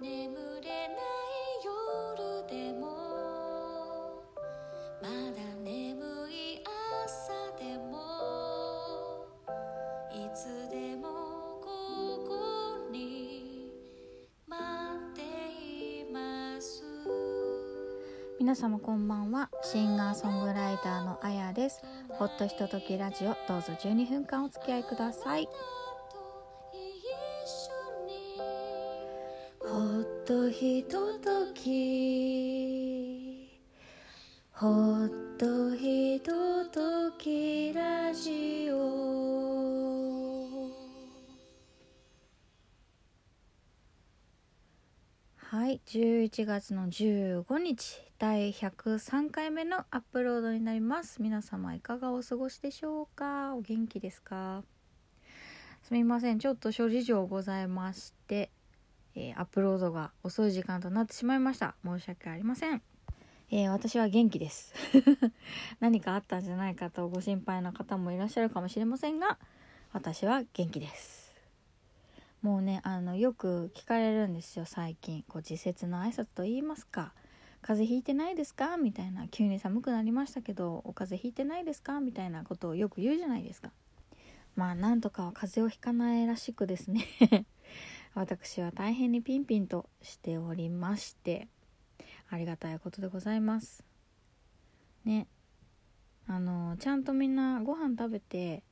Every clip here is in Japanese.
眠れない夜でもまだ眠い朝でもいつでもここに待っています。皆様こんばんは。シンガーソングライターのあやです。ほっとひとときラジオどうぞ12分間お付き合いください。ひとときほっとひとときラジオ。はい11月の15日第103回目のアップロードになります。皆様いかがお過ごしでしょうか？お元気ですか？すみませんちょっと諸事情ございまして、えーアップロードが遅い時間となってしまいました。申し訳ありません、えー私は元気です。何かあったんじゃないかとご心配な方もいらっしゃるかもしれませんが私は元気です。もうねあのよく聞かれるんですよ。最近こう自節の挨拶と言いますか。風邪ひいてないですか？みたいな。急に寒くなりましたけどお風邪ひいてないですか？みたいなことをよく言うじゃないですか。まあなんとかは風邪をひかないらしくですね。私は大変にピンピンとしておりましてありがたいことでございます。ね。あのちゃんとみんなご飯食べて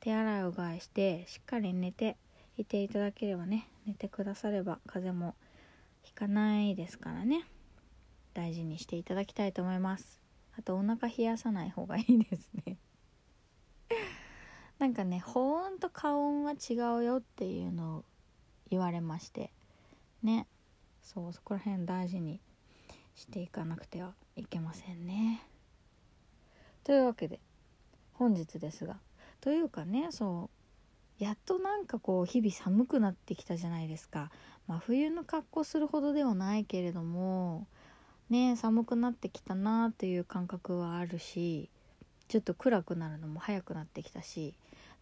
手洗いうがいしてしっかり寝ていていただければね寝てくだされば風邪もひかないですからね。大事にしていただきたいと思います。あとお腹冷やさない方がいいですね。なんかね保温と加温は違うよっていうのを言われまして。ね。そうそこら辺大事にしていかなくてはいけませんね。というわけで本日ですがというかねそうやっとなんかこう日々寒くなってきたじゃないですか。真冬の格好するほどではないけれどもね寒くなってきたなという感覚はあるしちょっと暗くなるのも早くなってきたし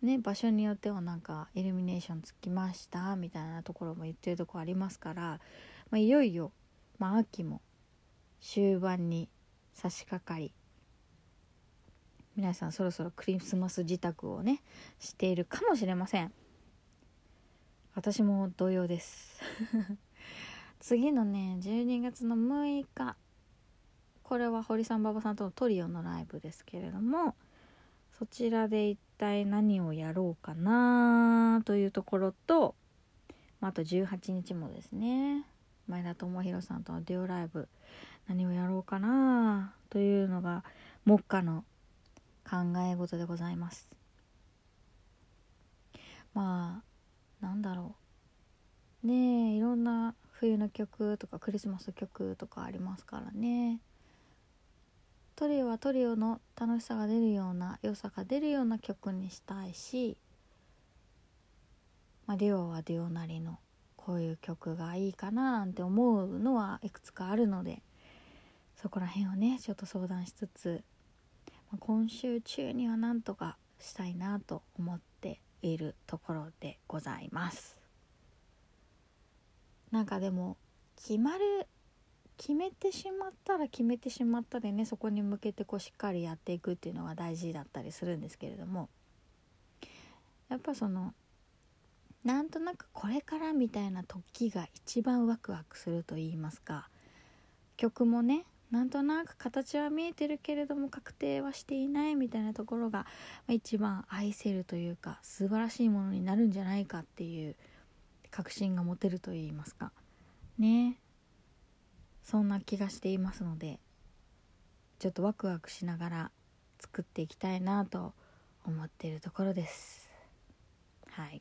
ね場所によってはなんかイルミネーションつきましたみたいなところも言ってるとこありますから、まあ、いよいよ、まあ、秋も終盤に差し掛かり皆さんそろそろクリスマス自宅をねしているかもしれません。私も同様です。次のね12月の6日これは堀さん馬場さんとのトリオのライブですけれどもそちらで一体何をやろうかなというところと、まあ、あと18日もですね前田智弘さんとのデュオライブ何をやろうかなというのが目下の考え事でございます。まあなんだろう。ねえいろんな冬の曲とかクリスマス曲とかありますからね。トリオはトリオの楽しさが出るような良さが出るような曲にしたいし、まあ、デュオはデュオなりのこういう曲がいいかななんて思うのはいくつかあるのでそこら辺をねちょっと相談しつつ、まあ今週中にはなんとかしたいなと思っているところでございます。なんかでも決まる決めてしまったら決めてしまったでねそこに向けてこうしっかりやっていくっていうのが大事だったりするんですけれどもやっぱそのなんとなくこれからみたいな時が一番ワクワクすると言いますか曲もねなんとなく形は見えてるけれども確定はしていないみたいなところが一番愛せるというか素晴らしいものになるんじゃないかっていう確信が持てると言いますか。ね。そんな気がしていますのでちょっとワクワクしながら作っていきたいなと思っているところです。はい。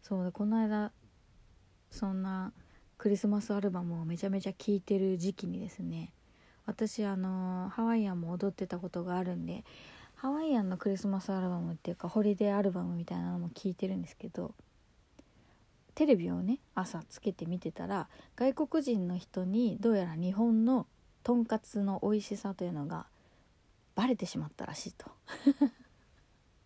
そうでこの間そんなクリスマスアルバムをめちゃめちゃ聴いてる時期にですね私あのハワイアンも踊ってたことがあるんでハワイアンのクリスマスアルバムっていうかホリデーアルバムみたいなのも聴いてるんですけどテレビをね朝つけて見てたら外国人の人にどうやら日本のとんかつの美味しさというのがバレてしまったらしいと。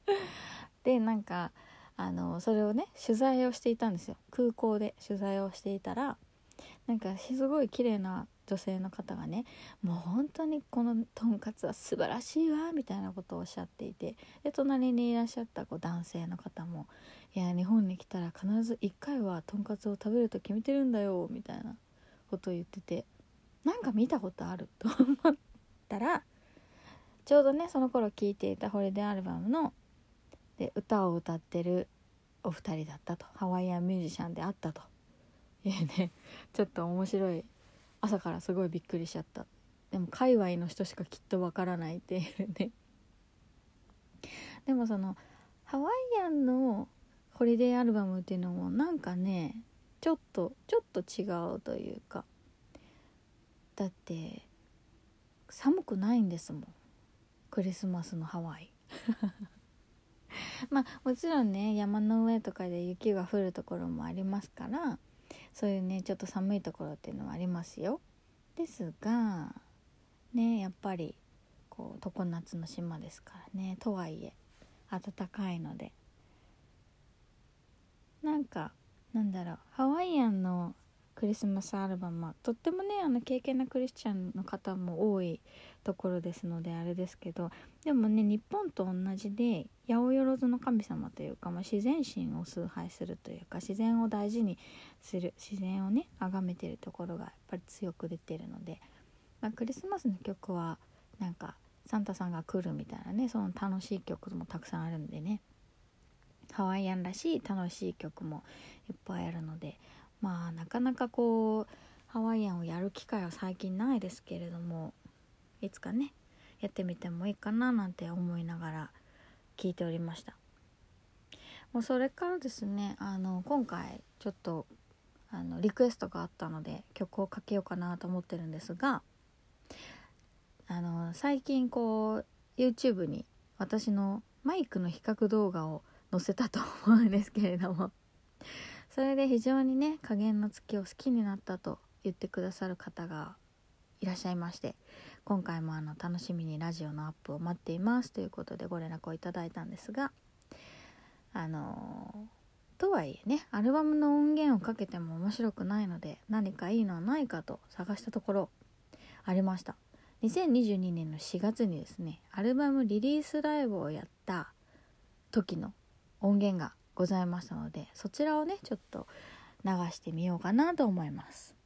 でなんかあのそれをね取材をしていたんですよ空港で取材をしていたらなんかすごい綺麗な女性の方がねもう本当にこのとんかつは素晴らしいわみたいなことをおっしゃっていてで隣にいらっしゃったこう男性の方も「いや日本に来たら必ず1回はとんかつを食べると決めてるんだよ」みたいなことを言っててなんか見たことある と思ったらちょうどねその頃聴いていたホリデーアルバムので歌を歌ってるお二人だったと。ハワイアンミュージシャンであったというねちょっと面白い朝からすごいびっくりしちゃった。でも界隈の人しかきっとわからないっていうね。でもそのハワイアンのホリデーアルバムっていうのもなんかねちょっとちょっと違うというか。だって寒くないんですもん。クリスマスのハワイ。まあもちろんね山の上とかで雪が降るところもありますから。そういうねちょっと寒いところっていうのはありますよ。ですがねやっぱりこう常夏の島ですからねとはいえ暖かいので。なんかなんだろうハワイアンのクリスマスアルバムは。とってもねあの経験なクリスチャンの方も多いところですのであれですけどでもね日本と同じで八百万の神様というか、まあ、自然神を崇拝するというか自然を大事にする自然をね崇めてるところがやっぱり強く出てるので、まあ、クリスマスの曲はなんかサンタさんが来るみたいなねその楽しい曲もたくさんあるんでね。ハワイアンらしい楽しい曲もいっぱいあるのでまあなかなかこうハワイアンをやる機会は最近ないですけれどもいつかねやってみてもいいかななんて思いながら聞いておりました。もうそれからですねあの今回ちょっとあのリクエストがあったので曲をかけようかなと思ってるんですがあの最近こう YouTube に私のマイクの比較動画を載せたと思うんですけれどもそれで非常にね加減の月を好きになったと言ってくださる方がいらっしゃいまして今回もあの楽しみにラジオのアップを待っていますということでご連絡をいただいたんですがあのとはいえねアルバムの音源をかけても面白くないので何かいいのはないかと探したところありました。2022年の4月にですねアルバムリリースライブをやった時の音源がございますのでそちらをねちょっと流してみようかなと思います。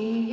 see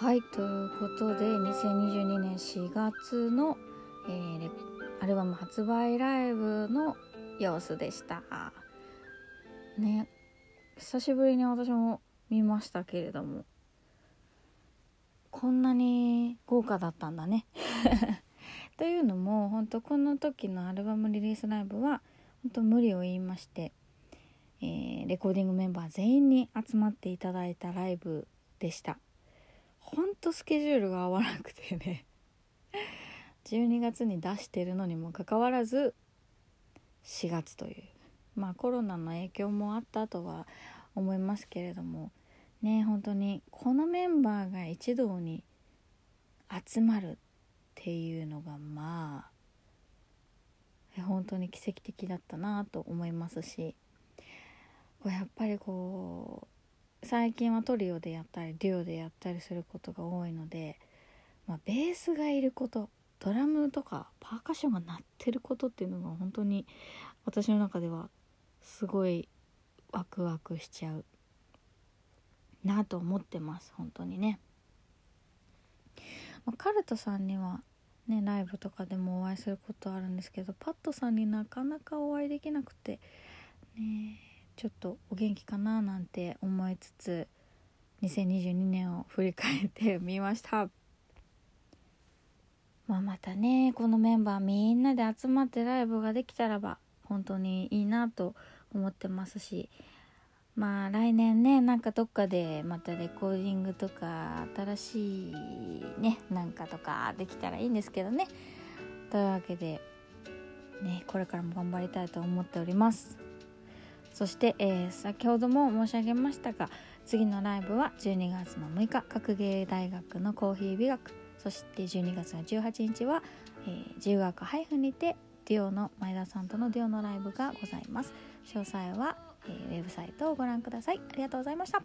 はいということで2022年4月の、えーアルバム発売ライブの様子でした。ね久しぶりに私も見ましたけれどもこんなに豪華だったんだね。というのも本当この時のアルバムリリースライブは本当無理を言いまして、えー、レコーディングメンバー全員に集まっていただいたライブでした。ほんとスケジュールが合わなくてね。12月に出してるのにもかかわらず4月という。まあコロナの影響もあったとは思いますけれどもね本当にこのメンバーが一堂に集まるっていうのがまあ本当に奇跡的だったなと思いますしやっぱりこう最近はトリオでやったりデュオでやったりすることが多いので、まあ、ベースがいることドラムとかパーカッションが鳴ってることっていうのが本当に私の中ではすごいワクワクしちゃうなと思ってます本当にね。まあ、カルトさんにはねライブとかでもお会いすることあるんですけどパットさんになかなかお会いできなくてねえちょっとお元気かななんて思いつつ2022年を振り返ってみました。まあまたねこのメンバーみんなで集まってライブができたらば本当にいいなと思ってますしまあ来年ねなんかどっかでまたレコーディングとか新しいねなんかとかできたらいいんですけどね。というわけでねこれからも頑張りたいと思っております。そして、えー、先ほども申し上げましたが次のライブは12月の6日学芸大学のコーヒー美学。そして12月の18日は、えー、自由学配布にてデュオの前田さんとのデュオのライブがございます。詳細は、えー、ウェブサイトをご覧ください。ありがとうございました。